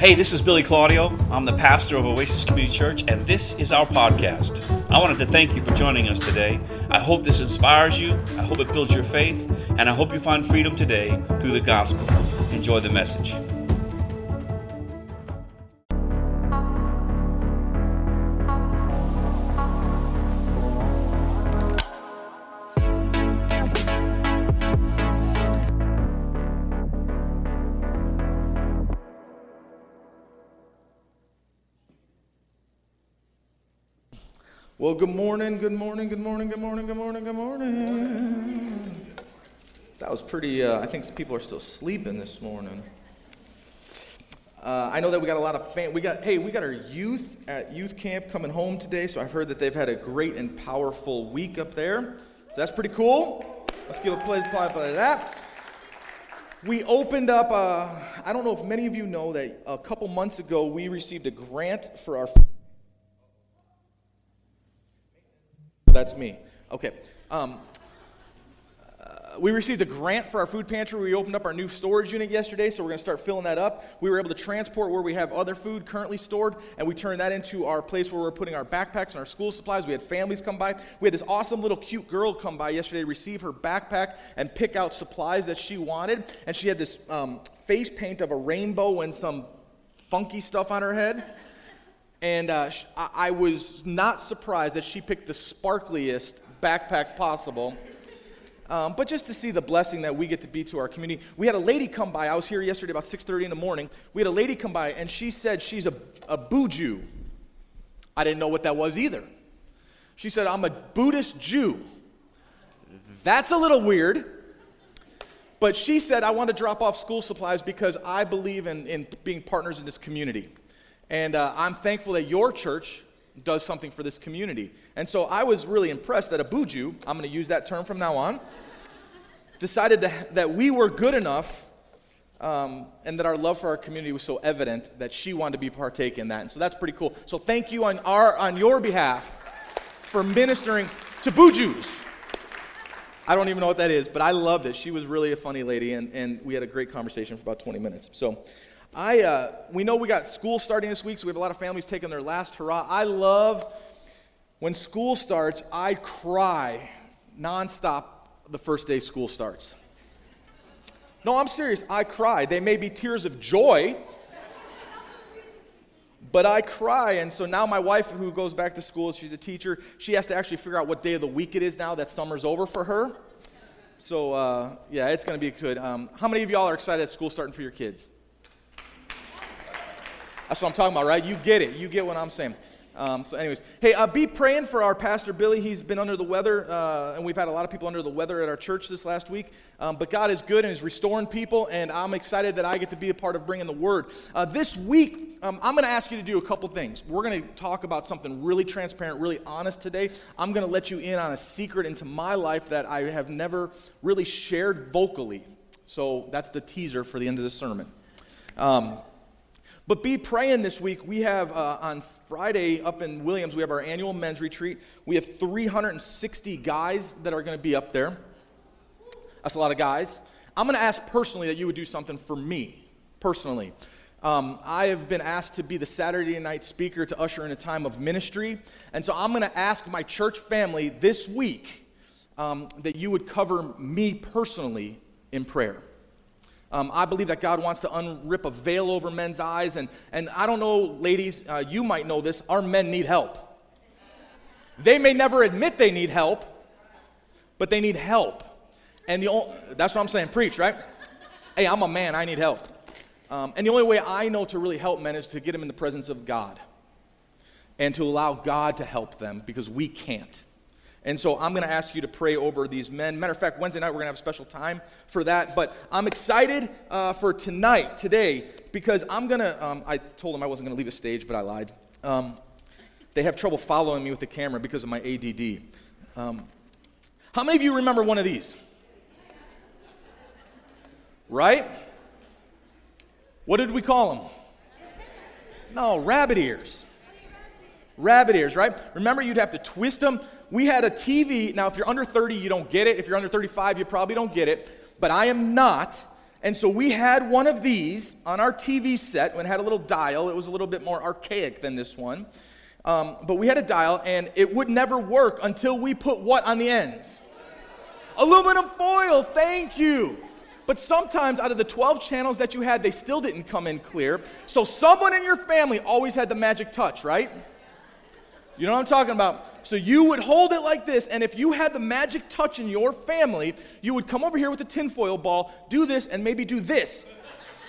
Hey, this is Billy Claudio. I'm the pastor of Oasis Community Church, and this is our podcast. I wanted to thank you for joining us today. I hope this inspires you, I hope it builds your faith, and I hope you find freedom today through the gospel. Enjoy the message. Well, good morning, good morning, good morning, good morning, good morning, good morning. That was pretty, uh, I think people are still sleeping this morning. Uh, I know that we got a lot of fam- we got hey we got our youth at youth camp coming home today, so I've heard that they've had a great and powerful week up there. So that's pretty cool. Let's give a play play play that. We opened up. Uh, I don't know if many of you know that a couple months ago we received a grant for our That's me. Okay. Um, uh, we received a grant for our food pantry. We opened up our new storage unit yesterday, so we're going to start filling that up. We were able to transport where we have other food currently stored, and we turned that into our place where we're putting our backpacks and our school supplies. We had families come by. We had this awesome little cute girl come by yesterday to receive her backpack and pick out supplies that she wanted. And she had this um, face paint of a rainbow and some funky stuff on her head. And uh, I was not surprised that she picked the sparkliest backpack possible. Um, but just to see the blessing that we get to be to our community. We had a lady come by. I was here yesterday about 6.30 in the morning. We had a lady come by, and she said she's a, a Buju. I didn't know what that was either. She said, I'm a Buddhist Jew. That's a little weird. But she said, I want to drop off school supplies because I believe in, in being partners in this community. And uh, I'm thankful that your church does something for this community. And so I was really impressed that a buju, I'm going to use that term from now on, decided that, that we were good enough um, and that our love for our community was so evident that she wanted to be partake in that. And so that's pretty cool. So thank you on, our, on your behalf for ministering to bujus. I don't even know what that is, but I loved it. She was really a funny lady, and, and we had a great conversation for about 20 minutes. So I, uh, we know we got school starting this week, so we have a lot of families taking their last hurrah. I love when school starts, I cry nonstop the first day school starts. No, I'm serious. I cry. They may be tears of joy, but I cry. And so now my wife, who goes back to school, she's a teacher, she has to actually figure out what day of the week it is now that summer's over for her. So, uh, yeah, it's going to be good. Um, how many of y'all are excited at school starting for your kids? That's what I'm talking about, right? You get it. You get what I'm saying. Um, so, anyways, hey, uh, be praying for our pastor Billy. He's been under the weather, uh, and we've had a lot of people under the weather at our church this last week. Um, but God is good and is restoring people, and I'm excited that I get to be a part of bringing the word. Uh, this week, um, I'm going to ask you to do a couple things. We're going to talk about something really transparent, really honest today. I'm going to let you in on a secret into my life that I have never really shared vocally. So that's the teaser for the end of the sermon. But be praying this week. We have uh, on Friday up in Williams, we have our annual men's retreat. We have 360 guys that are going to be up there. That's a lot of guys. I'm going to ask personally that you would do something for me, personally. Um, I have been asked to be the Saturday night speaker to usher in a time of ministry. And so I'm going to ask my church family this week um, that you would cover me personally in prayer. Um, I believe that God wants to unrip a veil over men's eyes. And, and I don't know, ladies, uh, you might know this. Our men need help. They may never admit they need help, but they need help. And the only, that's what I'm saying, preach, right? Hey, I'm a man, I need help. Um, and the only way I know to really help men is to get them in the presence of God and to allow God to help them because we can't. And so I'm going to ask you to pray over these men. Matter of fact, Wednesday night we're going to have a special time for that. But I'm excited uh, for tonight, today, because I'm going to. Um, I told them I wasn't going to leave a stage, but I lied. Um, they have trouble following me with the camera because of my ADD. Um, how many of you remember one of these? Right? What did we call them? No, rabbit ears. Rabbit ears, right? Remember, you'd have to twist them we had a TV. Now, if you're under 30, you don't get it. If you're under 35, you probably don't get it. But I am not. And so we had one of these on our TV set when it had a little dial. It was a little bit more archaic than this one. Um, but we had a dial, and it would never work until we put what on the ends? Aluminum foil, thank you. But sometimes out of the 12 channels that you had, they still didn't come in clear. So someone in your family always had the magic touch, right? You know what I'm talking about? So you would hold it like this, and if you had the magic touch in your family, you would come over here with a tinfoil ball, do this, and maybe do this.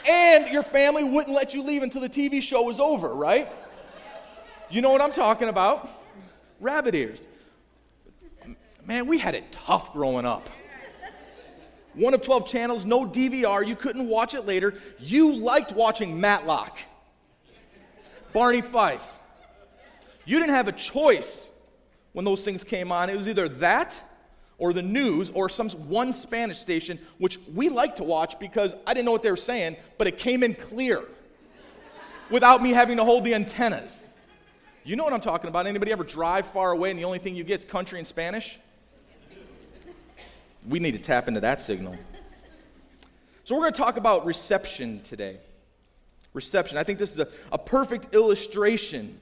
And your family wouldn't let you leave until the TV show was over, right? You know what I'm talking about? Rabbit ears. Man, we had it tough growing up. One of 12 channels, no DVR, you couldn't watch it later. You liked watching Matlock, Barney Fife. You didn't have a choice when those things came on. It was either that or the news or some one Spanish station, which we like to watch because I didn't know what they were saying, but it came in clear without me having to hold the antennas. You know what I'm talking about. Anybody ever drive far away and the only thing you get is country and Spanish? We need to tap into that signal. So, we're going to talk about reception today. Reception. I think this is a, a perfect illustration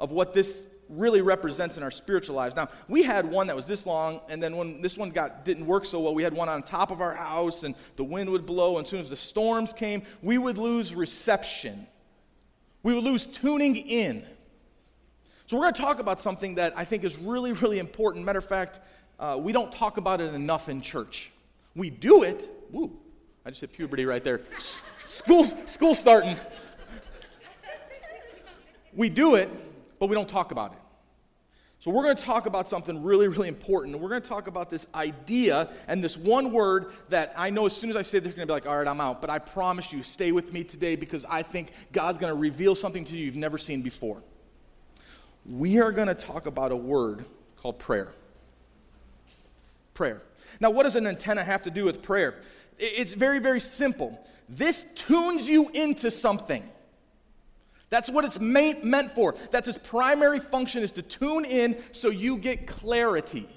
of what this really represents in our spiritual lives. Now, we had one that was this long, and then when this one got didn't work so well, we had one on top of our house, and the wind would blow, and as soon as the storms came, we would lose reception. We would lose tuning in. So we're going to talk about something that I think is really, really important. Matter of fact, uh, we don't talk about it enough in church. We do it. Woo! I just hit puberty right there. school, school starting. we do it, but we don't talk about it. So, we're going to talk about something really, really important. We're going to talk about this idea and this one word that I know as soon as I say this, you're going to be like, all right, I'm out. But I promise you, stay with me today because I think God's going to reveal something to you you've never seen before. We are going to talk about a word called prayer. Prayer. Now, what does an antenna have to do with prayer? It's very, very simple. This tunes you into something. That's what it's meant for. That's its primary function is to tune in so you get clarity.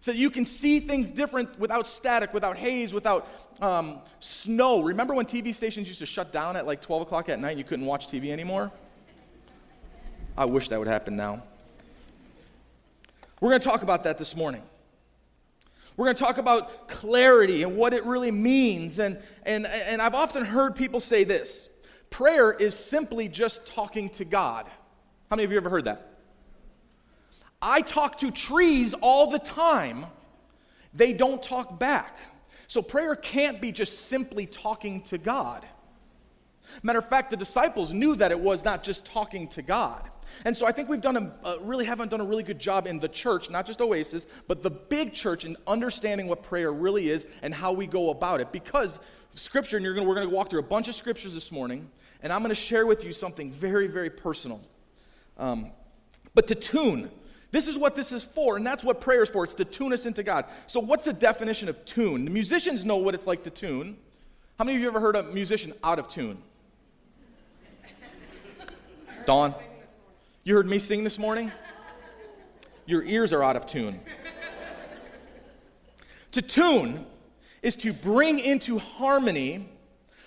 So that you can see things different without static, without haze, without um, snow. Remember when TV stations used to shut down at like 12 o'clock at night and you couldn't watch TV anymore? I wish that would happen now. We're going to talk about that this morning. We're going to talk about clarity and what it really means. And, and, and I've often heard people say this prayer is simply just talking to God. How many of you ever heard that? I talk to trees all the time, they don't talk back. So prayer can't be just simply talking to God. Matter of fact, the disciples knew that it was not just talking to God. And so I think we've done a, uh, really haven't done a really good job in the church, not just Oasis, but the big church in understanding what prayer really is and how we go about it. Because scripture, and you're gonna, we're going to walk through a bunch of scriptures this morning, and I'm going to share with you something very, very personal. Um, but to tune, this is what this is for, and that's what prayer is for. It's to tune us into God. So, what's the definition of tune? The musicians know what it's like to tune. How many of you ever heard a musician out of tune? Dawn? You heard me sing this morning? Your ears are out of tune. to tune is to bring into harmony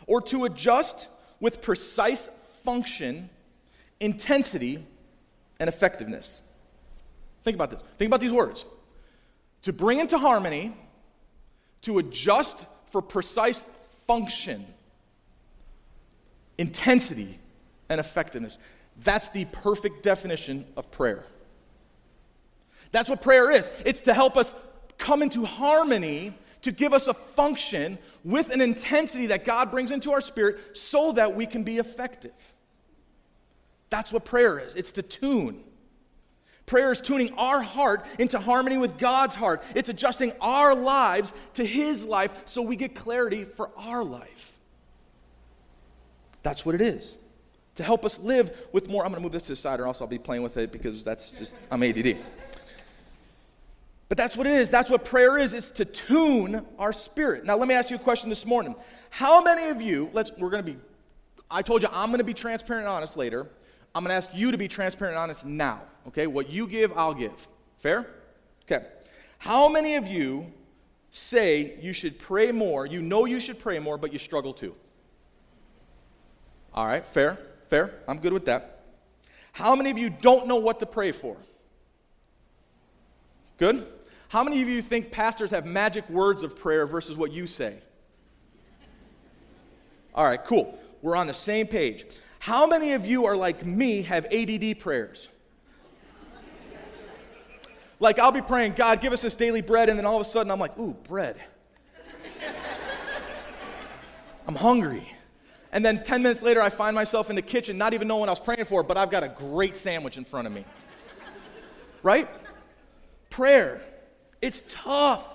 or to adjust with precise function, intensity, and effectiveness. Think about this. Think about these words. To bring into harmony, to adjust for precise function, intensity, and effectiveness. That's the perfect definition of prayer. That's what prayer is it's to help us come into harmony, to give us a function with an intensity that God brings into our spirit so that we can be effective. That's what prayer is it's to tune. Prayer is tuning our heart into harmony with God's heart. It's adjusting our lives to His life so we get clarity for our life. That's what it is to help us live with more. I'm going to move this to the side, or else I'll be playing with it because that's just, I'm ADD. But that's what it is. That's what prayer is. It's to tune our spirit. Now, let me ask you a question this morning. How many of you, let's, we're going to be, I told you I'm going to be transparent and honest later. I'm going to ask you to be transparent and honest now. Okay? What you give, I'll give. Fair? Okay. How many of you say you should pray more? You know you should pray more, but you struggle to. All right, fair, fair. I'm good with that. How many of you don't know what to pray for? Good? How many of you think pastors have magic words of prayer versus what you say? All right, cool. We're on the same page. How many of you are like me, have ADD prayers? Like, I'll be praying, God, give us this daily bread, and then all of a sudden I'm like, ooh, bread. I'm hungry. And then 10 minutes later, I find myself in the kitchen, not even knowing what I was praying for, but I've got a great sandwich in front of me. Right? Prayer. It's tough.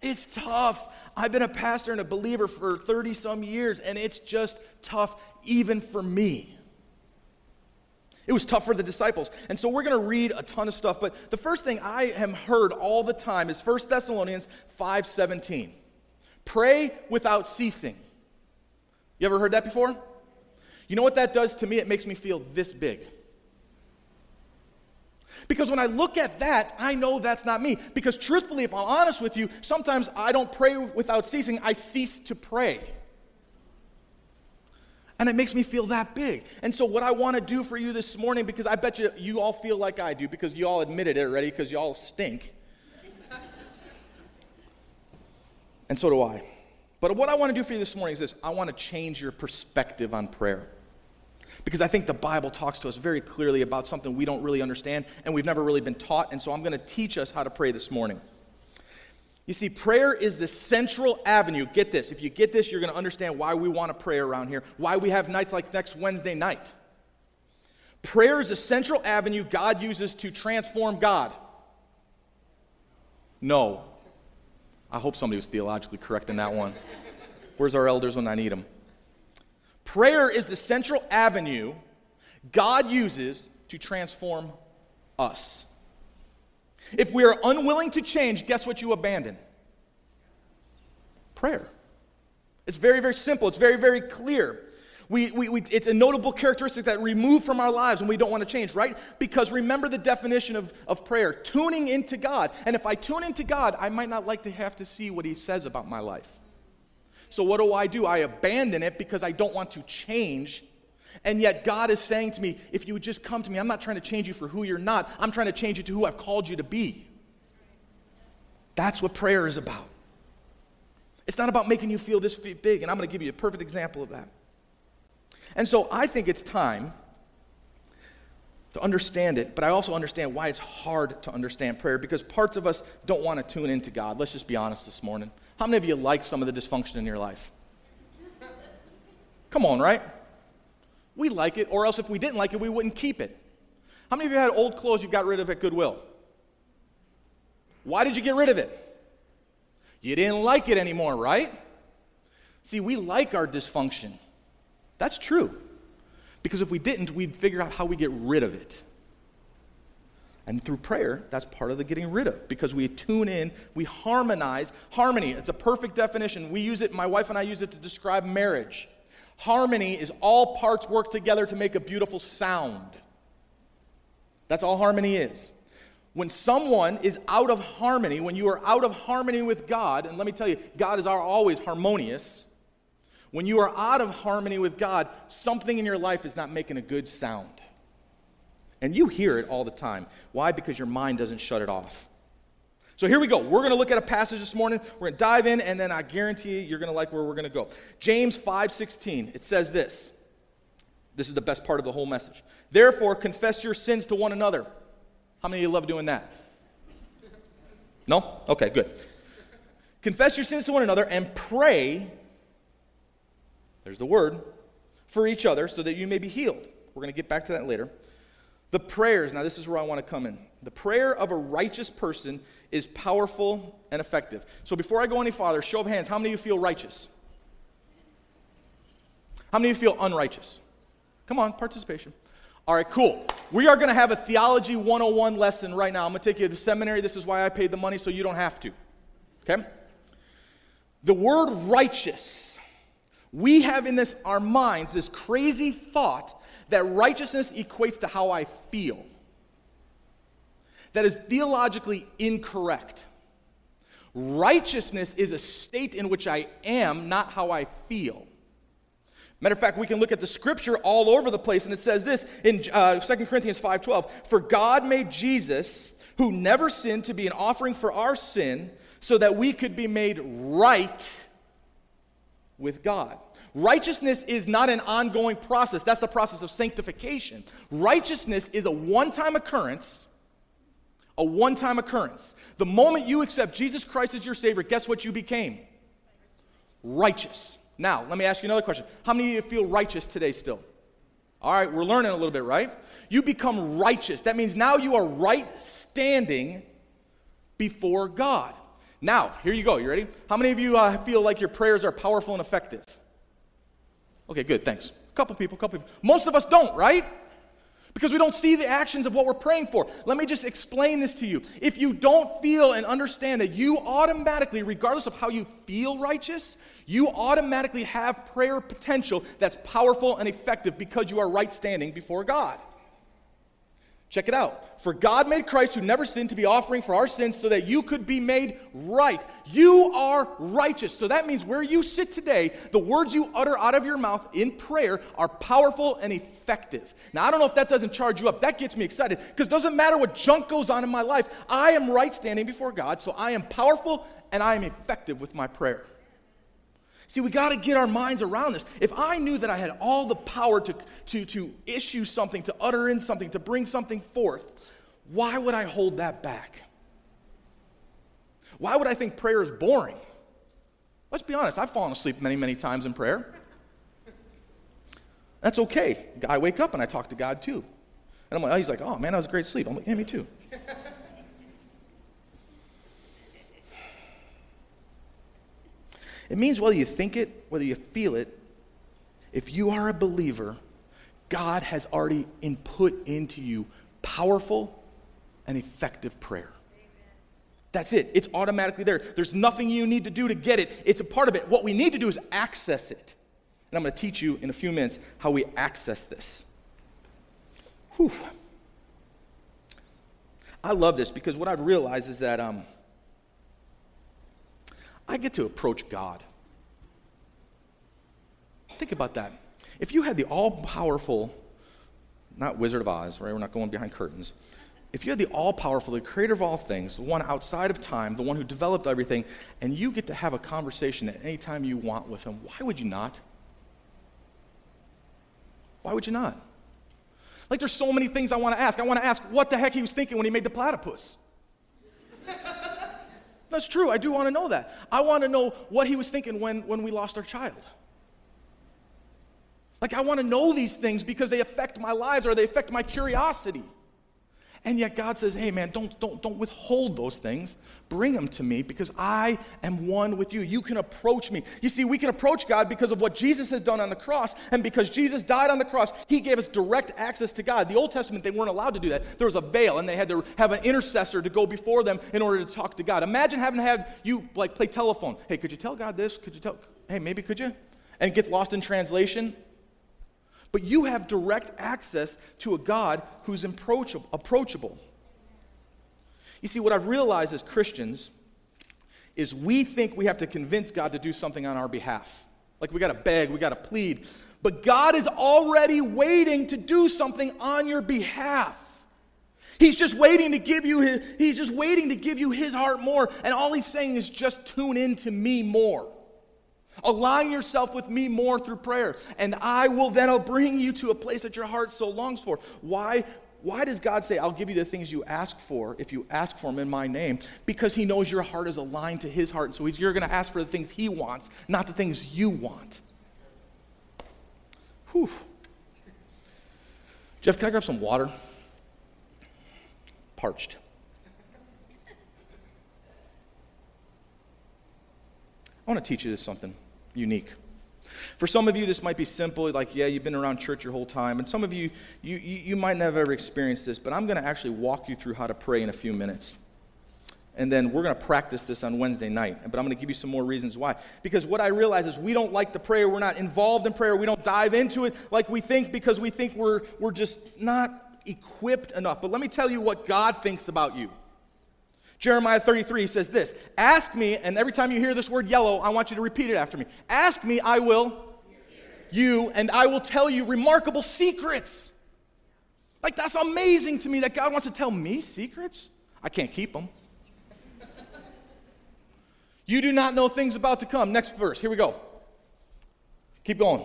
It's tough. I've been a pastor and a believer for 30 some years, and it's just tough, even for me. It was tough for the disciples. And so we're going to read a ton of stuff, but the first thing I have heard all the time is 1 Thessalonians 5:17. Pray without ceasing. You ever heard that before? You know what that does to me? It makes me feel this big. Because when I look at that, I know that's not me. Because truthfully, if I'm honest with you, sometimes I don't pray without ceasing, I cease to pray. And it makes me feel that big. And so, what I want to do for you this morning, because I bet you you all feel like I do, because you all admitted it already, because you all stink. and so do I. But what I want to do for you this morning is this I want to change your perspective on prayer. Because I think the Bible talks to us very clearly about something we don't really understand and we've never really been taught. And so I'm going to teach us how to pray this morning. You see, prayer is the central avenue. Get this. If you get this, you're going to understand why we want to pray around here, why we have nights like next Wednesday night. Prayer is a central avenue God uses to transform God. No. I hope somebody was theologically correct in that one. Where's our elders when I need them? Prayer is the central avenue God uses to transform us. If we are unwilling to change, guess what you abandon? Prayer. It's very, very simple. It's very, very clear. We, we, we, it's a notable characteristic that remove from our lives when we don't want to change, right? Because remember the definition of, of prayer tuning into God. And if I tune into God, I might not like to have to see what He says about my life. So what do I do? I abandon it because I don't want to change. And yet God is saying to me, if you would just come to me, I'm not trying to change you for who you're not. I'm trying to change you to who I've called you to be. That's what prayer is about. It's not about making you feel this big, and I'm going to give you a perfect example of that. And so I think it's time to understand it, but I also understand why it's hard to understand prayer because parts of us don't want to tune into God. Let's just be honest this morning. How many of you like some of the dysfunction in your life? Come on, right? We like it, or else if we didn't like it, we wouldn't keep it. How many of you had old clothes you got rid of at Goodwill? Why did you get rid of it? You didn't like it anymore, right? See, we like our dysfunction. That's true. Because if we didn't, we'd figure out how we get rid of it. And through prayer, that's part of the getting rid of because we tune in, we harmonize. Harmony, it's a perfect definition. We use it, my wife and I use it to describe marriage. Harmony is all parts work together to make a beautiful sound. That's all harmony is. When someone is out of harmony, when you are out of harmony with God, and let me tell you, God is always harmonious. When you are out of harmony with God, something in your life is not making a good sound. And you hear it all the time. Why? Because your mind doesn't shut it off. So here we go. We're going to look at a passage this morning. We're going to dive in, and then I guarantee you, you're going to like where we're going to go. James 5:16. It says this. This is the best part of the whole message. Therefore, confess your sins to one another. How many of you love doing that? No? Okay, good. Confess your sins to one another and pray. There's the word for each other so that you may be healed. We're going to get back to that later. The prayers, now this is where I want to come in. The prayer of a righteous person is powerful and effective. So before I go any farther, show of hands, how many of you feel righteous? How many of you feel unrighteous? Come on, participation. All right, cool. We are going to have a Theology 101 lesson right now. I'm going to take you to seminary. This is why I paid the money, so you don't have to. Okay? The word righteous, we have in this our minds this crazy thought that righteousness equates to how I feel. That is theologically incorrect. Righteousness is a state in which I am, not how I feel. Matter of fact, we can look at the scripture all over the place, and it says this in uh, 2 Corinthians 5.12, For God made Jesus, who never sinned, to be an offering for our sin, so that we could be made right with God. Righteousness is not an ongoing process. That's the process of sanctification. Righteousness is a one time occurrence. A one time occurrence. The moment you accept Jesus Christ as your Savior, guess what you became? Righteous. Now, let me ask you another question. How many of you feel righteous today still? All right, we're learning a little bit, right? You become righteous. That means now you are right standing before God. Now, here you go. You ready? How many of you uh, feel like your prayers are powerful and effective? Okay, good, thanks. A couple people, a couple people. Most of us don't, right? Because we don't see the actions of what we're praying for. Let me just explain this to you. If you don't feel and understand that you automatically, regardless of how you feel righteous, you automatically have prayer potential that's powerful and effective because you are right standing before God. Check it out. For God made Christ, who never sinned, to be offering for our sins so that you could be made right. You are righteous. So that means where you sit today, the words you utter out of your mouth in prayer are powerful and effective. Now, I don't know if that doesn't charge you up. That gets me excited because it doesn't matter what junk goes on in my life. I am right standing before God, so I am powerful and I am effective with my prayer. See, we got to get our minds around this. If I knew that I had all the power to, to, to issue something, to utter in something, to bring something forth, why would I hold that back? Why would I think prayer is boring? Let's be honest, I've fallen asleep many, many times in prayer. That's okay. I wake up and I talk to God too. And I'm like, oh, he's like, oh man, that was a great sleep. I'm like, yeah, me too. It means whether you think it, whether you feel it, if you are a believer, God has already input into you powerful and effective prayer. That's it. It's automatically there. There's nothing you need to do to get it. It's a part of it. What we need to do is access it. And I'm going to teach you in a few minutes how we access this. Whew. I love this because what I've realized is that um, I get to approach God. Think about that. If you had the all powerful, not Wizard of Oz, right? We're not going behind curtains. If you had the all powerful, the creator of all things, the one outside of time, the one who developed everything, and you get to have a conversation at any time you want with him, why would you not? Why would you not? Like, there's so many things I want to ask. I want to ask what the heck he was thinking when he made the platypus. That's true. I do want to know that. I want to know what he was thinking when, when we lost our child. Like, I want to know these things because they affect my lives or they affect my curiosity. And yet God says, hey man, don't, don't, don't withhold those things. Bring them to me because I am one with you. You can approach me. You see, we can approach God because of what Jesus has done on the cross. And because Jesus died on the cross, he gave us direct access to God. The Old Testament, they weren't allowed to do that. There was a veil and they had to have an intercessor to go before them in order to talk to God. Imagine having to have you like play telephone. Hey, could you tell God this? Could you tell? Hey, maybe could you? And it gets lost in translation. But you have direct access to a God who's approachable. You see, what I've realized as Christians is we think we have to convince God to do something on our behalf. Like we got to beg, we got to plead. But God is already waiting to do something on your behalf. He's just waiting to give you his, he's just waiting to give you his heart more and all he's saying is just tune in to me more. Align yourself with me more through prayer, and I will then I'll bring you to a place that your heart so longs for. Why? Why does God say, I'll give you the things you ask for if you ask for them in my name? Because He knows your heart is aligned to His heart. So you're going to ask for the things He wants, not the things you want. Whew. Jeff, can I grab some water? Parched. I want to teach you this something unique. For some of you, this might be simple, like, yeah, you've been around church your whole time. And some of you, you, you, you might never ever experienced this, but I'm going to actually walk you through how to pray in a few minutes. And then we're going to practice this on Wednesday night. But I'm going to give you some more reasons why. Because what I realize is we don't like the prayer. We're not involved in prayer. We don't dive into it like we think because we think we're, we're just not equipped enough. But let me tell you what God thinks about you. Jeremiah 33 says this Ask me, and every time you hear this word yellow, I want you to repeat it after me. Ask me, I will you, and I will tell you remarkable secrets. Like, that's amazing to me that God wants to tell me secrets. I can't keep them. you do not know things about to come. Next verse. Here we go. Keep going.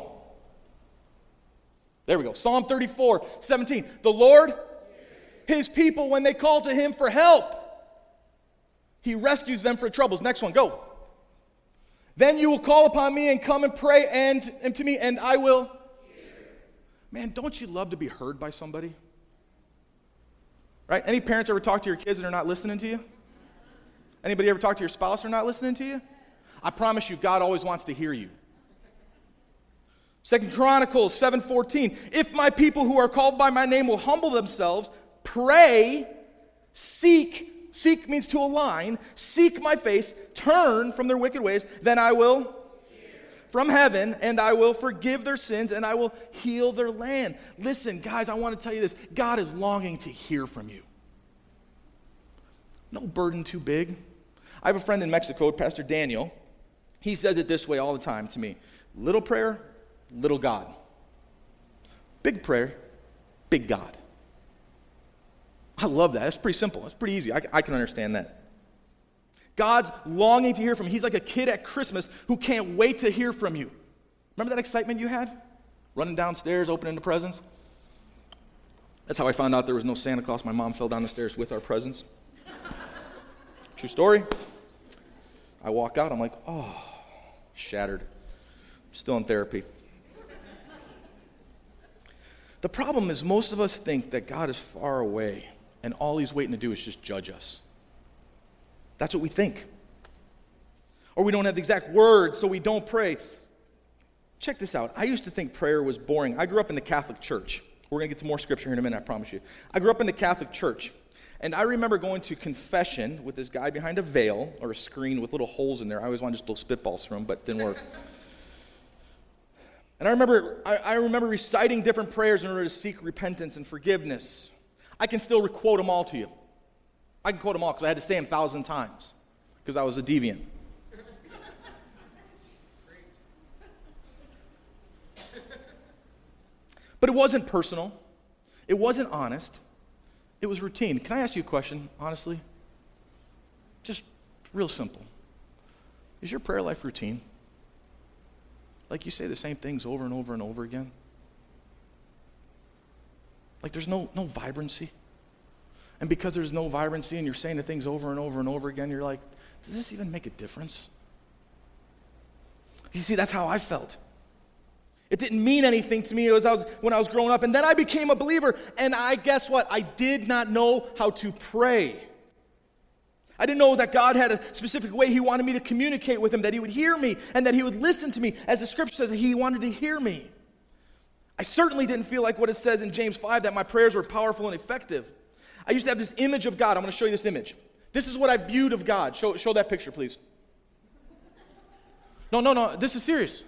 There we go. Psalm 34, 17. The Lord, his people, when they call to him for help, he rescues them from troubles. Next one, go. Then you will call upon me and come and pray and, and to me, and I will. Man, don't you love to be heard by somebody? Right? Any parents ever talk to your kids and are not listening to you? Anybody ever talk to your spouse and are not listening to you? I promise you, God always wants to hear you. Second Chronicles 7:14. If my people who are called by my name will humble themselves, pray, seek, seek means to align, seek my face, turn from their wicked ways, then I will from heaven and I will forgive their sins and I will heal their land. Listen, guys, I want to tell you this. God is longing to hear from you. No burden too big. I have a friend in Mexico, Pastor Daniel. He says it this way all the time to me little prayer, little God. Big prayer, big God. I love that. That's pretty simple. That's pretty easy. I, I can understand that. God's longing to hear from you. He's like a kid at Christmas who can't wait to hear from you. Remember that excitement you had? Running downstairs, opening the presents? That's how I found out there was no Santa Claus. My mom fell down the stairs with our presents. True story. I walk out, I'm like, oh, shattered. Still in therapy. The problem is, most of us think that God is far away and all he's waiting to do is just judge us. That's what we think. Or we don't have the exact words, so we don't pray. Check this out. I used to think prayer was boring. I grew up in the Catholic Church. We're going to get to more scripture here in a minute, I promise you. I grew up in the Catholic Church. And I remember going to confession with this guy behind a veil or a screen with little holes in there. I always wanted to just blow spitballs through them, but didn't work. and I remember, I, I remember reciting different prayers in order to seek repentance and forgiveness. I can still quote them all to you. I can quote them all because I had to say them a thousand times because I was a deviant. but it wasn't personal, it wasn't honest, it was routine. Can I ask you a question, honestly? Just real simple. Is your prayer life routine? Like you say the same things over and over and over again? Like there's no, no vibrancy? And because there's no vibrancy and you're saying the things over and over and over again, you're like, does this even make a difference? You see, that's how I felt. It didn't mean anything to me as I was, when I was growing up. And then I became a believer, and I guess what? I did not know how to pray. I didn't know that God had a specific way He wanted me to communicate with Him, that He would hear me, and that He would listen to me. As the scripture says, He wanted to hear me. I certainly didn't feel like what it says in James 5 that my prayers were powerful and effective. I used to have this image of God. I'm going to show you this image. This is what I viewed of God. Show, show that picture, please. No, no, no. This is serious.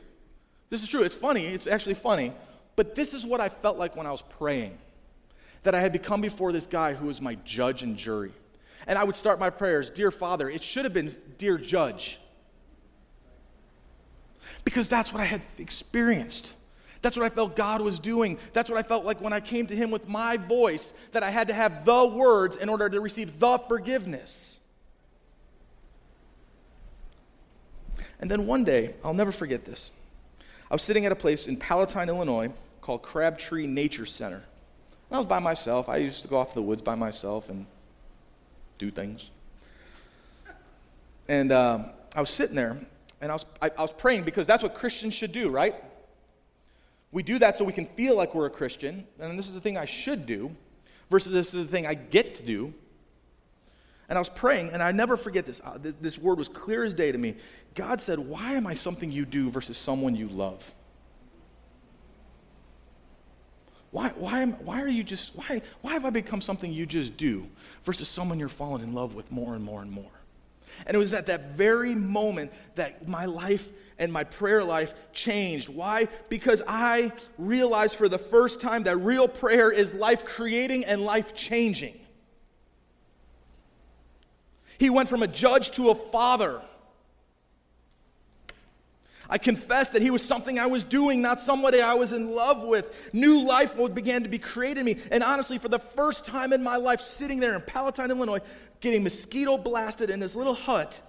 This is true. It's funny. It's actually funny. But this is what I felt like when I was praying that I had become before this guy who was my judge and jury. And I would start my prayers, Dear Father. It should have been, Dear Judge. Because that's what I had experienced. That's what I felt God was doing. That's what I felt like when I came to Him with my voice, that I had to have the words in order to receive the forgiveness. And then one day, I'll never forget this. I was sitting at a place in Palatine, Illinois called Crabtree Nature Center. And I was by myself. I used to go off to the woods by myself and do things. And um, I was sitting there, and I was, I, I was praying because that's what Christians should do, right? We do that so we can feel like we're a Christian, and this is the thing I should do, versus this is the thing I get to do. And I was praying, and I never forget this. Uh, this. This word was clear as day to me. God said, Why am I something you do versus someone you love? Why, why, am, why are you just, why, why have I become something you just do versus someone you're falling in love with more and more and more? And it was at that very moment that my life and my prayer life changed. Why? Because I realized for the first time that real prayer is life creating and life changing. He went from a judge to a father. I confessed that he was something I was doing, not somebody I was in love with. New life began to be created in me. And honestly, for the first time in my life, sitting there in Palatine, Illinois, getting mosquito blasted in this little hut,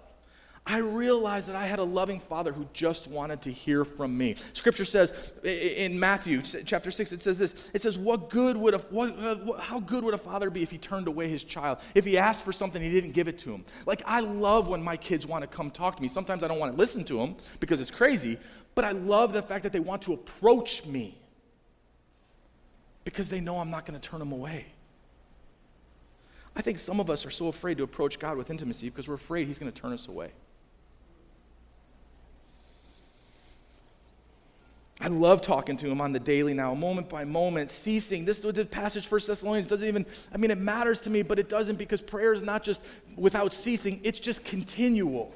I realized that I had a loving father who just wanted to hear from me. Scripture says in Matthew chapter 6, it says this it says, what good would a, what, uh, How good would a father be if he turned away his child? If he asked for something, he didn't give it to him. Like, I love when my kids want to come talk to me. Sometimes I don't want to listen to them because it's crazy, but I love the fact that they want to approach me because they know I'm not going to turn them away. I think some of us are so afraid to approach God with intimacy because we're afraid He's going to turn us away. I love talking to him on the daily now, moment by moment, ceasing. This the passage, First Thessalonians, doesn't even, I mean, it matters to me, but it doesn't because prayer is not just without ceasing, it's just continual.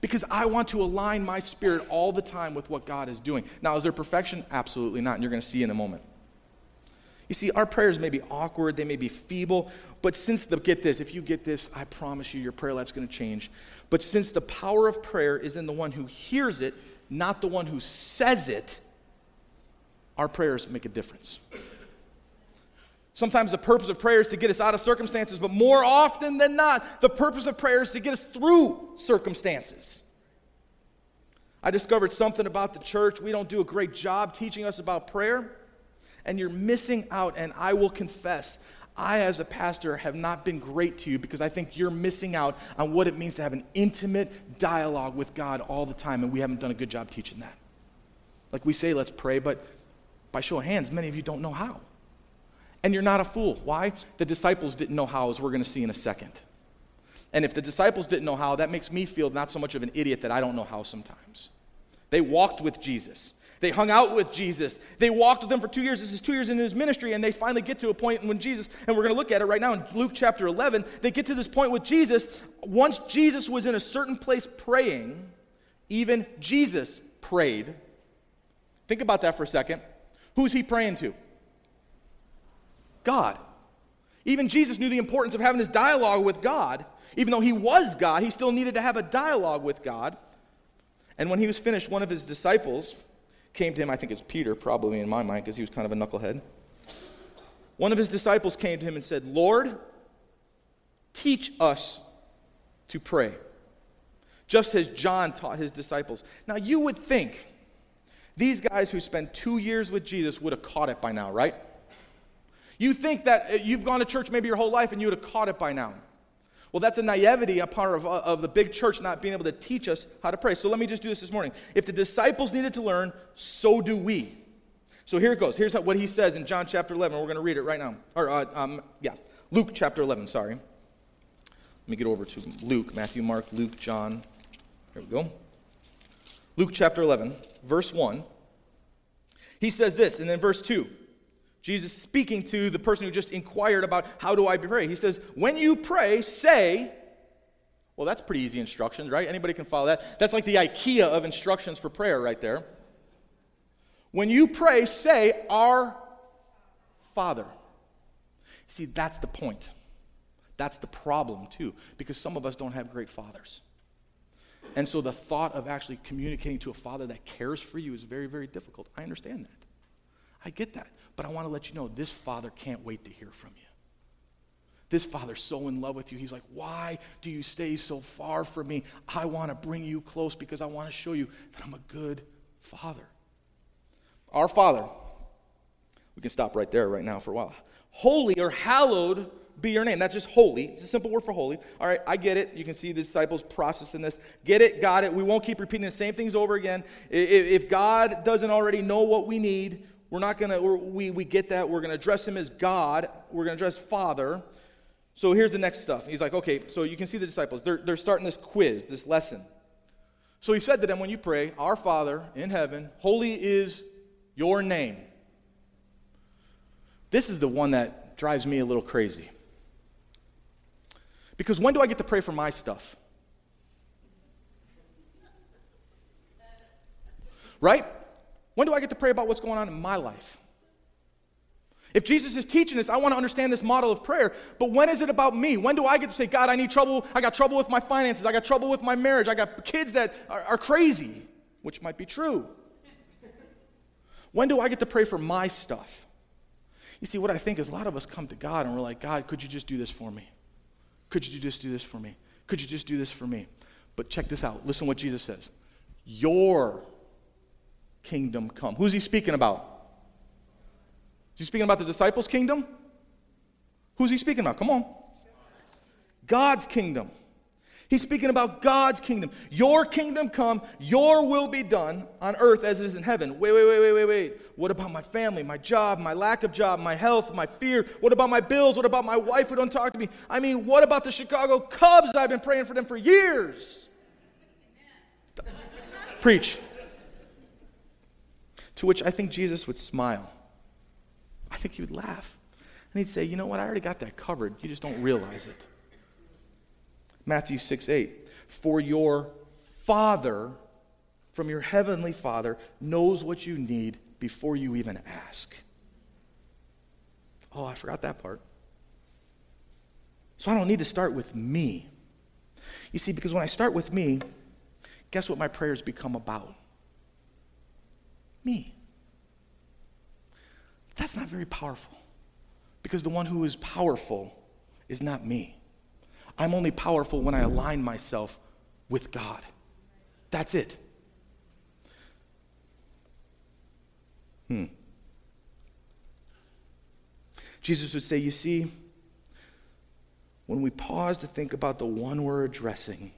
Because I want to align my spirit all the time with what God is doing. Now, is there perfection? Absolutely not, and you're going to see in a moment. You see, our prayers may be awkward, they may be feeble, but since the, get this, if you get this, I promise you your prayer life's going to change. But since the power of prayer is in the one who hears it, not the one who says it, our prayers make a difference. Sometimes the purpose of prayer is to get us out of circumstances, but more often than not, the purpose of prayer is to get us through circumstances. I discovered something about the church. We don't do a great job teaching us about prayer, and you're missing out. And I will confess, I, as a pastor, have not been great to you because I think you're missing out on what it means to have an intimate dialogue with God all the time, and we haven't done a good job teaching that. Like we say, let's pray, but by show of hands, many of you don't know how. And you're not a fool. Why? The disciples didn't know how, as we're going to see in a second. And if the disciples didn't know how, that makes me feel not so much of an idiot that I don't know how sometimes. They walked with Jesus. They hung out with Jesus. They walked with him for two years. This is two years into his ministry, and they finally get to a point when Jesus, and we're going to look at it right now in Luke chapter 11, they get to this point with Jesus. Once Jesus was in a certain place praying, even Jesus prayed. Think about that for a second. Who's he praying to? God. Even Jesus knew the importance of having his dialogue with God. Even though he was God, he still needed to have a dialogue with God. And when he was finished, one of his disciples, came to him, I think it's Peter, probably in my mind, because he was kind of a knucklehead. One of his disciples came to him and said, Lord, teach us to pray, just as John taught his disciples. Now, you would think these guys who spent two years with Jesus would have caught it by now, right? You think that uh, you've gone to church maybe your whole life and you would have caught it by now. Well, that's a naivety a part of, of the big church not being able to teach us how to pray. So let me just do this this morning. If the disciples needed to learn, so do we. So here it goes. Here's what he says in John chapter 11. We're going to read it right now. Or, uh, um, yeah, Luke chapter 11, sorry. Let me get over to Luke, Matthew, Mark, Luke, John. Here we go. Luke chapter 11, verse 1. He says this, and then verse 2. Jesus speaking to the person who just inquired about how do I pray. He says, When you pray, say, well, that's pretty easy instructions, right? Anybody can follow that. That's like the IKEA of instructions for prayer right there. When you pray, say, Our Father. See, that's the point. That's the problem, too, because some of us don't have great fathers. And so the thought of actually communicating to a father that cares for you is very, very difficult. I understand that. I get that. But I want to let you know this father can't wait to hear from you. This father's so in love with you. He's like, Why do you stay so far from me? I want to bring you close because I want to show you that I'm a good father. Our father, we can stop right there right now for a while. Holy or hallowed be your name. That's just holy. It's a simple word for holy. All right, I get it. You can see the disciples processing this. Get it, got it. We won't keep repeating the same things over again. If God doesn't already know what we need, we're not going to, we, we get that. We're going to address him as God. We're going to address Father. So here's the next stuff. He's like, okay, so you can see the disciples. They're, they're starting this quiz, this lesson. So he said to them, when you pray, Our Father in heaven, holy is your name. This is the one that drives me a little crazy. Because when do I get to pray for my stuff? Right? When do I get to pray about what's going on in my life? If Jesus is teaching this, I want to understand this model of prayer. But when is it about me? When do I get to say, God, I need trouble? I got trouble with my finances. I got trouble with my marriage. I got kids that are, are crazy, which might be true. When do I get to pray for my stuff? You see, what I think is a lot of us come to God and we're like, God, could you just do this for me? Could you just do this for me? Could you just do this for me? But check this out. Listen what Jesus says. Your kingdom come. Who's he speaking about? Is he speaking about the disciples' kingdom? Who's he speaking about? Come on. God's kingdom. He's speaking about God's kingdom. Your kingdom come, your will be done on earth as it is in heaven. Wait, wait, wait, wait, wait, wait. What about my family, my job, my lack of job, my health, my fear? What about my bills? What about my wife who don't talk to me? I mean, what about the Chicago Cubs? I've been praying for them for years. Preach. To which I think Jesus would smile. I think he would laugh. And he'd say, You know what? I already got that covered. You just don't realize it. Matthew 6 8. For your Father, from your heavenly Father, knows what you need before you even ask. Oh, I forgot that part. So I don't need to start with me. You see, because when I start with me, guess what my prayers become about? Me. That's not very powerful because the one who is powerful is not me. I'm only powerful when I align myself with God. That's it. Hmm. Jesus would say, You see, when we pause to think about the one we're addressing,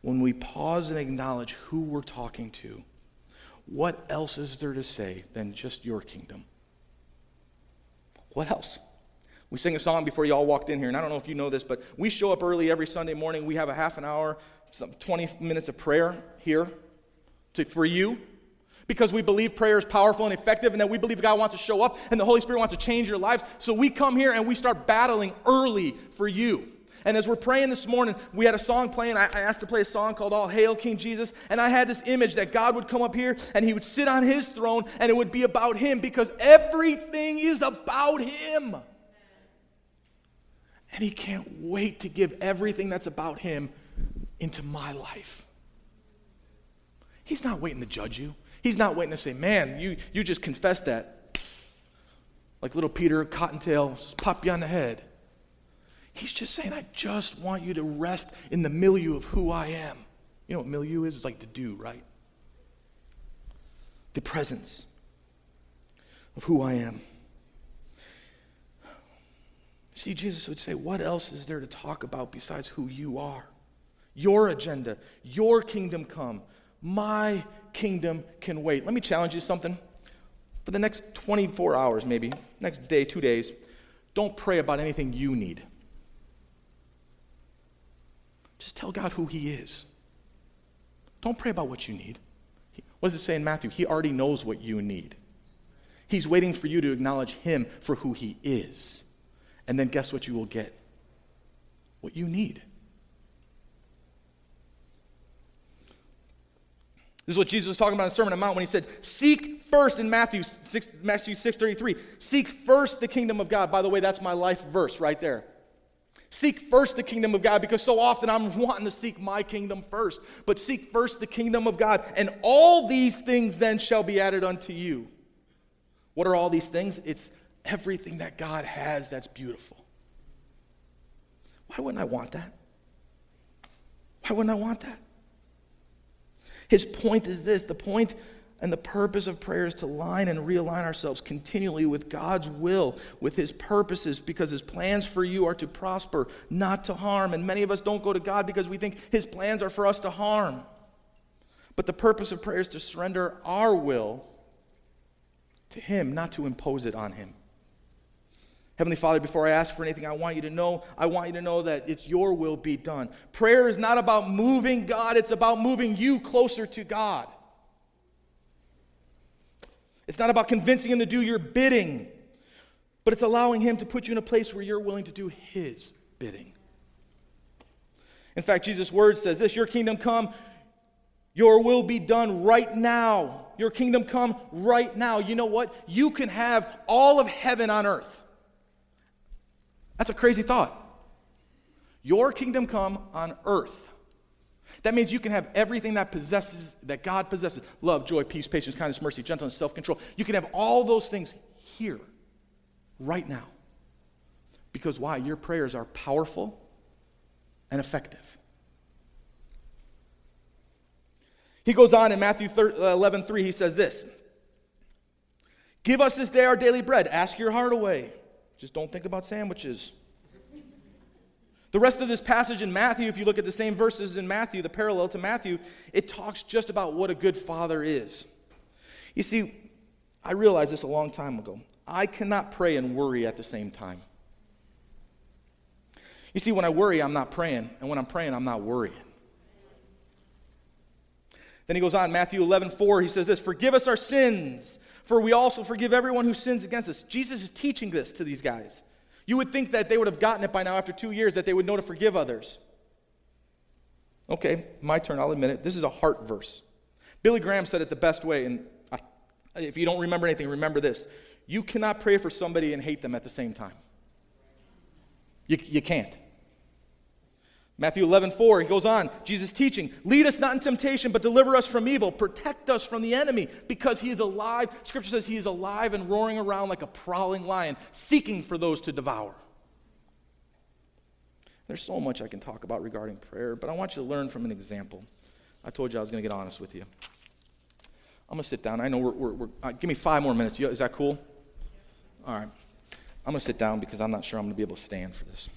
when we pause and acknowledge who we're talking to, what else is there to say than just your kingdom? What else? We sing a song before you all walked in here, and I don't know if you know this, but we show up early every Sunday morning. We have a half an hour, some 20 minutes of prayer here to, for you because we believe prayer is powerful and effective, and that we believe God wants to show up and the Holy Spirit wants to change your lives. So we come here and we start battling early for you. And as we're praying this morning, we had a song playing. I, asked to play a song called All Hail King Jesus. And I had this image that God would come up here and he would sit on his throne and it would be about him because everything is about him. And he can't wait to give everything that's about him into my life. He's not waiting to judge you. He's not waiting to say, man, you, you just confessed that. Like little Peter Cottontail, pop you on the head. He's just saying, I just want you to rest in the milieu of who I am. You know what milieu is? It's like the do, right? The presence of who I am. See, Jesus would say, What else is there to talk about besides who you are? Your agenda, your kingdom come. My kingdom can wait. Let me challenge you something. For the next 24 hours, maybe, next day, two days, don't pray about anything you need. Just tell God who He is. Don't pray about what you need. What does it say in Matthew? He already knows what you need. He's waiting for you to acknowledge Him for who He is. And then guess what you will get? What you need. This is what Jesus was talking about in the Sermon on the Mount when he said, Seek first in Matthew 6, Matthew 6.33. Seek first the kingdom of God. By the way, that's my life verse right there. Seek first the kingdom of God because so often I'm wanting to seek my kingdom first. But seek first the kingdom of God, and all these things then shall be added unto you. What are all these things? It's everything that God has that's beautiful. Why wouldn't I want that? Why wouldn't I want that? His point is this the point and the purpose of prayer is to line and realign ourselves continually with God's will, with His purposes, because His plans for you are to prosper, not to harm. And many of us don't go to God because we think His plans are for us to harm. But the purpose of prayer is to surrender our will to Him, not to impose it on Him. Heavenly Father, before I ask for anything, I want you to know, I want you to know that it's your will be done. Prayer is not about moving God, it's about moving you closer to God. It's not about convincing him to do your bidding, but it's allowing him to put you in a place where you're willing to do his bidding. In fact, Jesus' word says this Your kingdom come, Your will be done right now. Your kingdom come right now. You know what? You can have all of heaven on earth. That's a crazy thought. Your kingdom come on earth. That means you can have everything that possesses that God possesses love, joy, peace, patience, kindness, mercy, gentleness, self-control. You can have all those things here right now. Because why? Your prayers are powerful and effective. He goes on in Matthew uh, 11 3, he says this Give us this day our daily bread. Ask your heart away. Just don't think about sandwiches. The rest of this passage in Matthew, if you look at the same verses in Matthew, the parallel to Matthew, it talks just about what a good father is. You see, I realized this a long time ago. I cannot pray and worry at the same time. You see, when I worry, I'm not praying, and when I'm praying, I'm not worrying. Then he goes on, Matthew 11, 4, he says this Forgive us our sins, for we also forgive everyone who sins against us. Jesus is teaching this to these guys. You would think that they would have gotten it by now after two years, that they would know to forgive others. Okay, my turn, I'll admit it. This is a heart verse. Billy Graham said it the best way, and I, if you don't remember anything, remember this. You cannot pray for somebody and hate them at the same time. You, you can't. Matthew 11, 4, he goes on, Jesus teaching, lead us not in temptation, but deliver us from evil. Protect us from the enemy, because he is alive. Scripture says he is alive and roaring around like a prowling lion, seeking for those to devour. There's so much I can talk about regarding prayer, but I want you to learn from an example. I told you I was going to get honest with you. I'm going to sit down. I know we're, we're, we're uh, give me five more minutes. Is that cool? All right. I'm going to sit down because I'm not sure I'm going to be able to stand for this.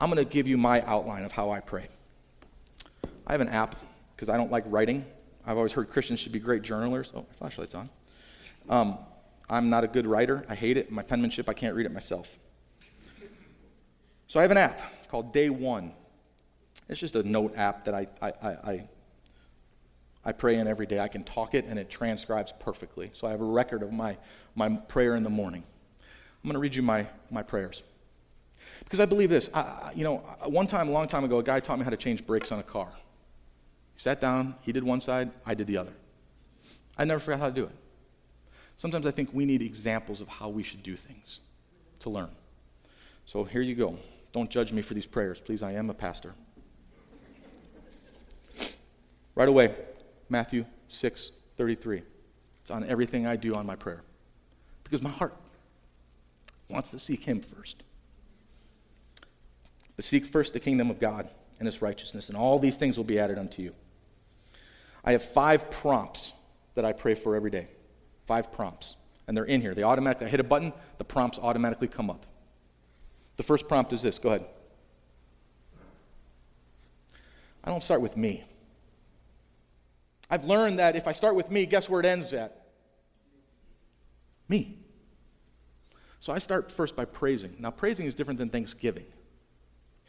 I'm going to give you my outline of how I pray. I have an app because I don't like writing. I've always heard Christians should be great journalers. Oh, my flashlight's on. Um, I'm not a good writer. I hate it. My penmanship, I can't read it myself. So I have an app called Day One. It's just a note app that I, I, I, I, pray in every day. I can talk it and it transcribes perfectly. So I have a record of my, my prayer in the morning. I'm going to read you my, my prayers. Because I believe this. I, you know, one time, a long time ago, a guy taught me how to change brakes on a car. He sat down, he did one side, I did the other. I never forgot how to do it. Sometimes I think we need examples of how we should do things to learn. So here you go. Don't judge me for these prayers, please. I am a pastor. Right away, Matthew 6 33. It's on everything I do on my prayer. Because my heart wants to seek Him first. But seek first the kingdom of God and his righteousness, and all these things will be added unto you. I have five prompts that I pray for every day. Five prompts. And they're in here. They automatically, I hit a button, the prompts automatically come up. The first prompt is this go ahead. I don't start with me. I've learned that if I start with me, guess where it ends at? Me. So I start first by praising. Now, praising is different than thanksgiving.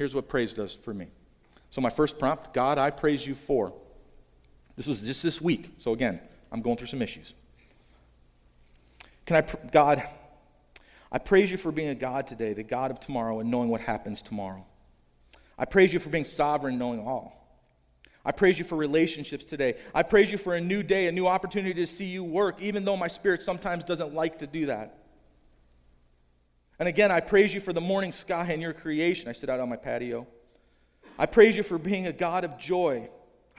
Here's what praise does for me. So, my first prompt God, I praise you for. This was just this week. So, again, I'm going through some issues. Can I, God, I praise you for being a God today, the God of tomorrow, and knowing what happens tomorrow. I praise you for being sovereign, knowing all. I praise you for relationships today. I praise you for a new day, a new opportunity to see you work, even though my spirit sometimes doesn't like to do that. And again, I praise you for the morning sky and your creation. I sit out on my patio. I praise you for being a God of joy.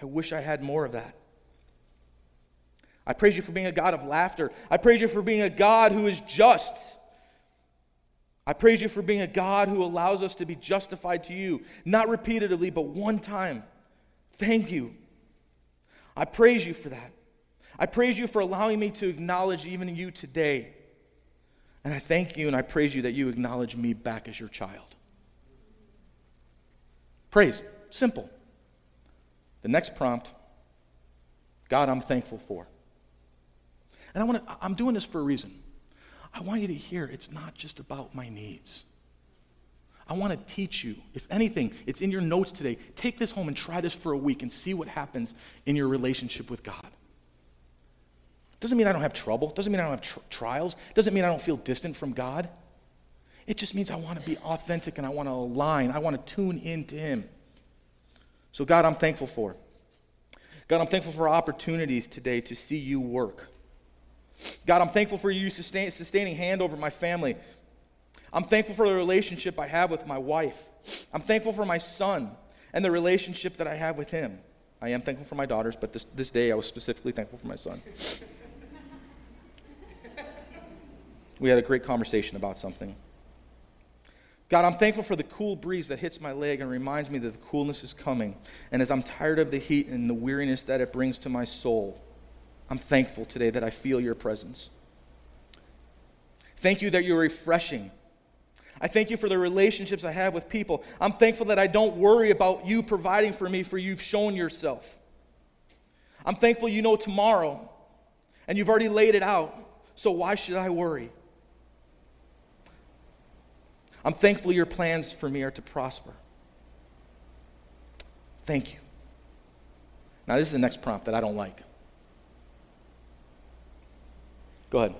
I wish I had more of that. I praise you for being a God of laughter. I praise you for being a God who is just. I praise you for being a God who allows us to be justified to you, not repeatedly, but one time. Thank you. I praise you for that. I praise you for allowing me to acknowledge even you today. And I thank you and I praise you that you acknowledge me back as your child. Praise. Simple. The next prompt God, I'm thankful for. And I want to, I'm doing this for a reason. I want you to hear it's not just about my needs. I want to teach you. If anything, it's in your notes today. Take this home and try this for a week and see what happens in your relationship with God. Doesn't mean I don't have trouble. Doesn't mean I don't have tr- trials. Doesn't mean I don't feel distant from God. It just means I want to be authentic and I want to align. I want to tune into Him. So, God, I'm thankful for. God, I'm thankful for opportunities today to see you work. God, I'm thankful for you sustain, sustaining hand over my family. I'm thankful for the relationship I have with my wife. I'm thankful for my son and the relationship that I have with him. I am thankful for my daughters, but this, this day I was specifically thankful for my son. We had a great conversation about something. God, I'm thankful for the cool breeze that hits my leg and reminds me that the coolness is coming. And as I'm tired of the heat and the weariness that it brings to my soul, I'm thankful today that I feel your presence. Thank you that you're refreshing. I thank you for the relationships I have with people. I'm thankful that I don't worry about you providing for me, for you've shown yourself. I'm thankful you know tomorrow and you've already laid it out, so why should I worry? I'm thankful your plans for me are to prosper. Thank you. Now, this is the next prompt that I don't like. Go ahead.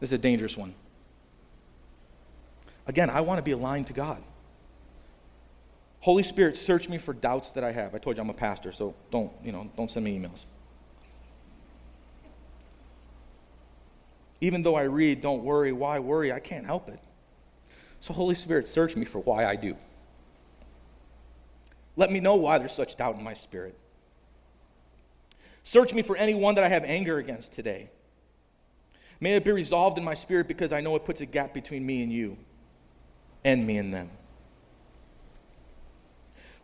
This is a dangerous one. Again, I want to be aligned to God. Holy Spirit, search me for doubts that I have. I told you I'm a pastor, so don't, you know, don't send me emails. Even though I read, don't worry, why worry? I can't help it. So, Holy Spirit, search me for why I do. Let me know why there's such doubt in my spirit. Search me for anyone that I have anger against today. May it be resolved in my spirit because I know it puts a gap between me and you and me and them.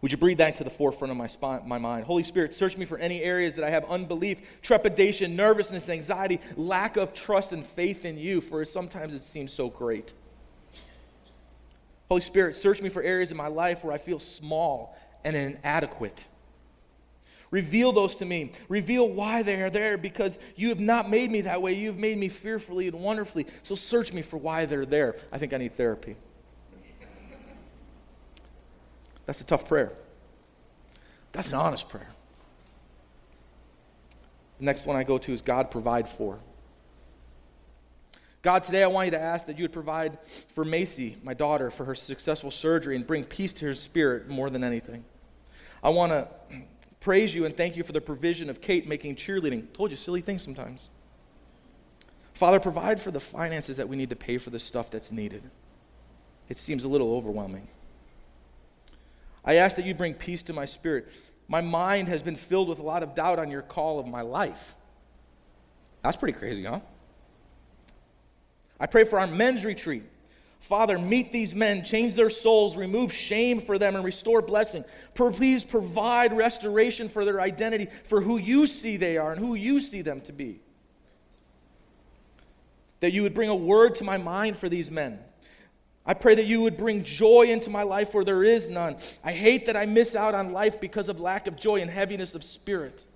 Would you breathe that to the forefront of my, my mind? Holy Spirit, search me for any areas that I have unbelief, trepidation, nervousness, anxiety, lack of trust and faith in you, for sometimes it seems so great. Holy Spirit, search me for areas in my life where I feel small and inadequate. Reveal those to me. Reveal why they are there because you have not made me that way. You have made me fearfully and wonderfully. So search me for why they're there. I think I need therapy. That's a tough prayer. That's an honest prayer. The next one I go to is God provide for. God, today I want you to ask that you would provide for Macy, my daughter, for her successful surgery and bring peace to her spirit more than anything. I want to praise you and thank you for the provision of Kate making cheerleading. Told you silly things sometimes. Father, provide for the finances that we need to pay for the stuff that's needed. It seems a little overwhelming. I ask that you bring peace to my spirit. My mind has been filled with a lot of doubt on your call of my life. That's pretty crazy, huh? I pray for our men's retreat. Father, meet these men, change their souls, remove shame for them, and restore blessing. Please provide restoration for their identity, for who you see they are and who you see them to be. That you would bring a word to my mind for these men. I pray that you would bring joy into my life where there is none. I hate that I miss out on life because of lack of joy and heaviness of spirit.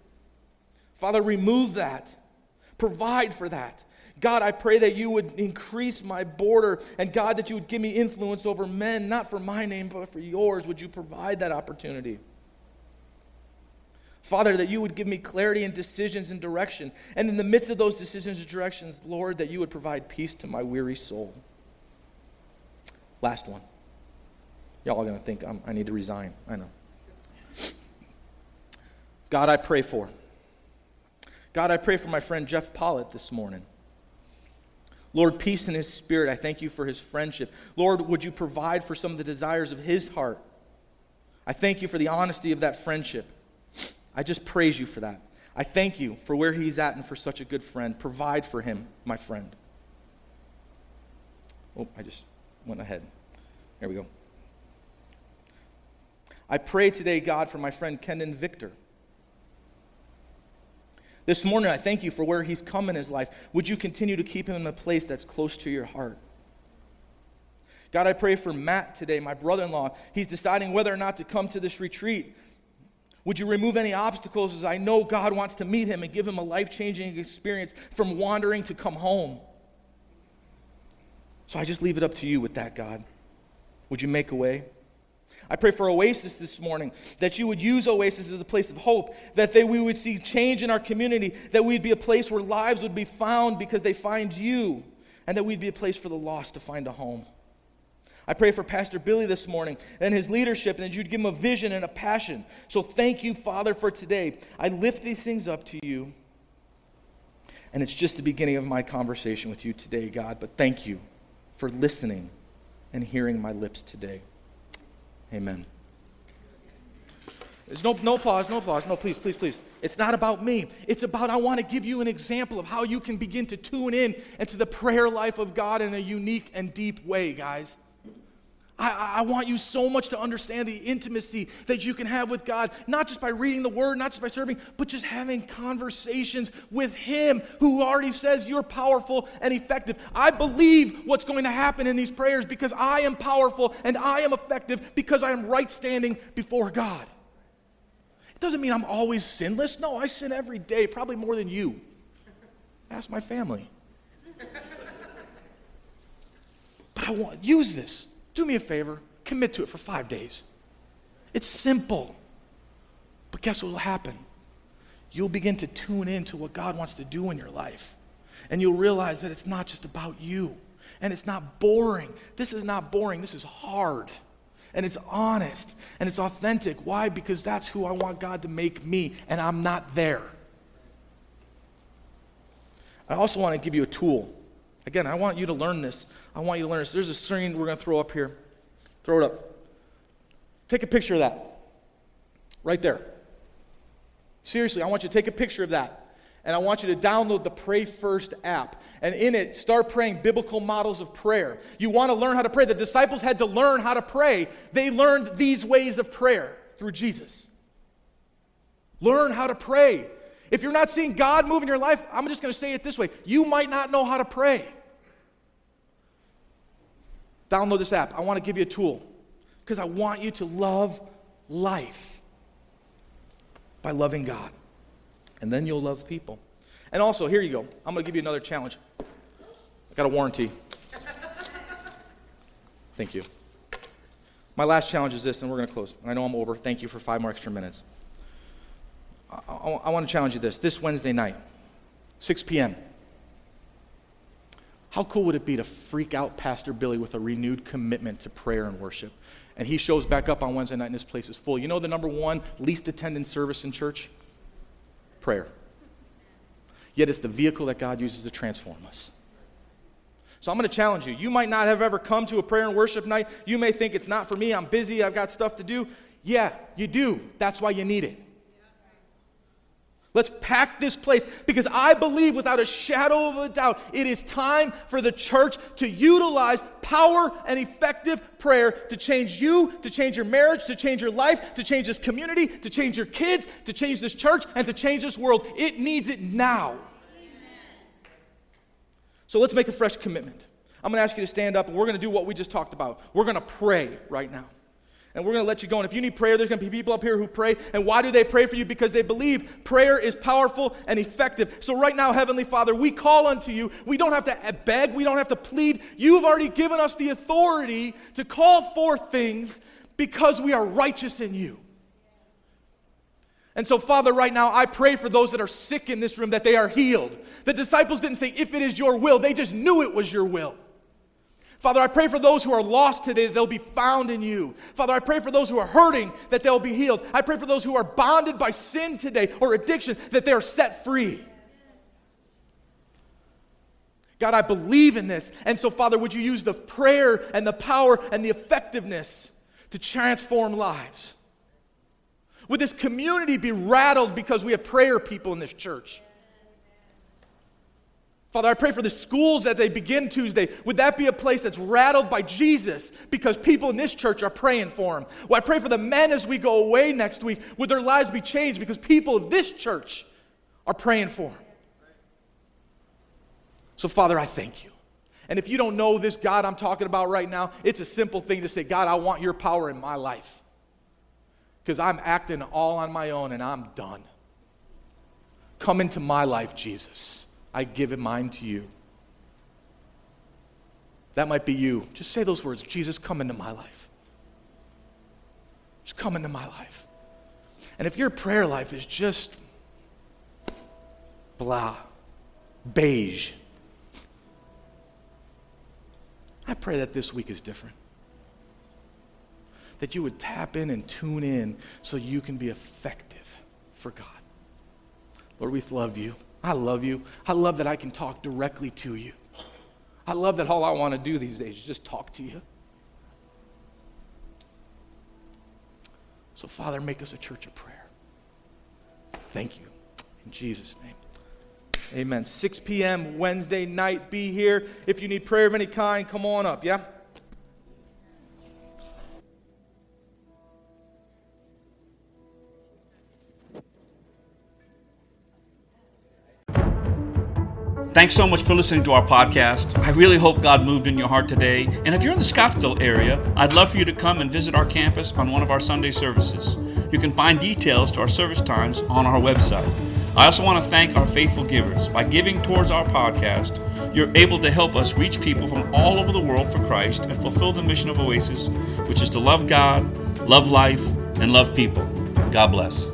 Father, remove that. Provide for that. God, I pray that you would increase my border, and God, that you would give me influence over men, not for my name, but for yours. Would you provide that opportunity? Father, that you would give me clarity and decisions and direction. And in the midst of those decisions and directions, Lord, that you would provide peace to my weary soul. Last one. Y'all are going to think I'm, i need to resign. I know. God, I pray for. God, I pray for my friend Jeff Pollitt this morning. Lord, peace in his spirit. I thank you for his friendship. Lord, would you provide for some of the desires of his heart? I thank you for the honesty of that friendship. I just praise you for that. I thank you for where he's at and for such a good friend. Provide for him, my friend. Oh, I just went ahead. There we go. I pray today, God, for my friend Kendon Victor. This morning, I thank you for where he's come in his life. Would you continue to keep him in a place that's close to your heart? God, I pray for Matt today, my brother in law. He's deciding whether or not to come to this retreat. Would you remove any obstacles as I know God wants to meet him and give him a life changing experience from wandering to come home? So I just leave it up to you with that, God. Would you make a way? I pray for Oasis this morning, that you would use Oasis as a place of hope, that they, we would see change in our community, that we'd be a place where lives would be found because they find you, and that we'd be a place for the lost to find a home. I pray for Pastor Billy this morning and his leadership, and that you'd give him a vision and a passion. So thank you, Father, for today. I lift these things up to you. And it's just the beginning of my conversation with you today, God. But thank you for listening and hearing my lips today. Amen. There's no, no applause, no applause. No, please, please, please. It's not about me. It's about I want to give you an example of how you can begin to tune in into the prayer life of God in a unique and deep way, guys. I, I, want you so much to understand the intimacy that you can have with God, not just by reading the Word, not just by serving, but just having conversations with Him who already says you're powerful and effective. I believe what's going to happen in these prayers because I am powerful and I am effective because I am right standing before God. It doesn't mean I'm always sinless. No, I sin every day, probably more than you. Ask my family. But I want use this do me a favor, commit to it for five days. It's simple. But guess what will happen? You'll begin to tune in to what God wants to do in your life. And you'll realize that it's not just about you. And it's not boring. This is not boring. This is hard. And it's honest. And it's authentic. Why? Because that's who I want God to make me. And I'm not there. I also want to give you a tool Again, I want you to learn this. I want you to learn this. There's a screen we're going to throw up here. Throw it up. Take a picture of that. Right there. Seriously, I want you to take a picture of that. And I want you to download the Pray First app. And in it, start praying biblical models of prayer. You want to learn how to pray. The disciples had to learn how to pray. They learned these ways of prayer through Jesus. Learn how to pray. If you're not seeing God move in your life, I'm just going to say it this way you might not know how to pray. Download this app. I want to give you a tool because I want you to love life by loving God. And then you'll love people. And also, here you go. I'm going to give you another challenge. I got a warranty. Thank you. My last challenge is this, and we're going to close. I know I'm over. Thank you for five more extra minutes. I, I, I want to challenge you this this Wednesday night, 6 p.m. How cool would it be to freak out Pastor Billy with a renewed commitment to prayer and worship? And he shows back up on Wednesday night and this place is full. You know the number one least attended service in church? Prayer. Yet it's the vehicle that God uses to transform us. So I'm going to challenge you. You might not have ever come to a prayer and worship night. You may think it's not for me. I'm busy. I've got stuff to do. Yeah, you do. That's why you need it. Let's pack this place because I believe without a shadow of a doubt it is time for the church to utilize power and effective prayer to change you, to change your marriage, to change your life, to change this community, to change your kids, to change this church, and to change this world. It needs it now. So let's make a fresh commitment. I'm going to ask you to stand up and we're going to do what we just talked about. We're going to pray right now and we're going to let you go. And if you need prayer, there's going to be people up here who pray. And why do they pray for you? Because they believe prayer is powerful and effective. So, right now, Heavenly Father, we call unto you. We don't have to beg, we don't have to plead. You've already given us the authority to call forth things because we are righteous in you. And so, Father, right now, I pray for those that are sick in this room that they are healed. The disciples didn't say, if it is your will, they just knew it was your will. Father, I pray for those who are lost today that they'll be found in you. Father, I pray for those who are hurting that they'll be healed. I pray for those who are bonded by sin today or addiction that they are set free. God, I believe in this. And so, Father, would you use the prayer and the power and the effectiveness to transform lives? Would this community be rattled because we have prayer people in this church? Father, I pray for the schools as they begin Tuesday. Would that be a place that's rattled by Jesus because people in this church are praying for him? Well, I pray for the men as we go away next week. Would their lives be changed because people of this church are praying for him? So, Father, I thank you. And if you don't know this God I'm talking about right now, it's a simple thing to say, God, I want your power in my life. Because I'm acting all on my own and I'm done. Come into my life, Jesus. I give it mine to you. That might be you. Just say those words Jesus, come into my life. Just come into my life. And if your prayer life is just blah, beige, I pray that this week is different. that you would tap in and tune in so you can be effective for God. Lord, we love you. I love you. I love that I can talk directly to you. I love that all I want to do these days is just talk to you. So, Father, make us a church of prayer. Thank you. In Jesus' name. Amen. 6 p.m. Wednesday night. Be here. If you need prayer of any kind, come on up, yeah? Thanks so much for listening to our podcast. I really hope God moved in your heart today. And if you're in the Scottsdale area, I'd love for you to come and visit our campus on one of our Sunday services. You can find details to our service times on our website. I also want to thank our faithful givers. By giving towards our podcast, you're able to help us reach people from all over the world for Christ and fulfill the mission of Oasis, which is to love God, love life, and love people. God bless.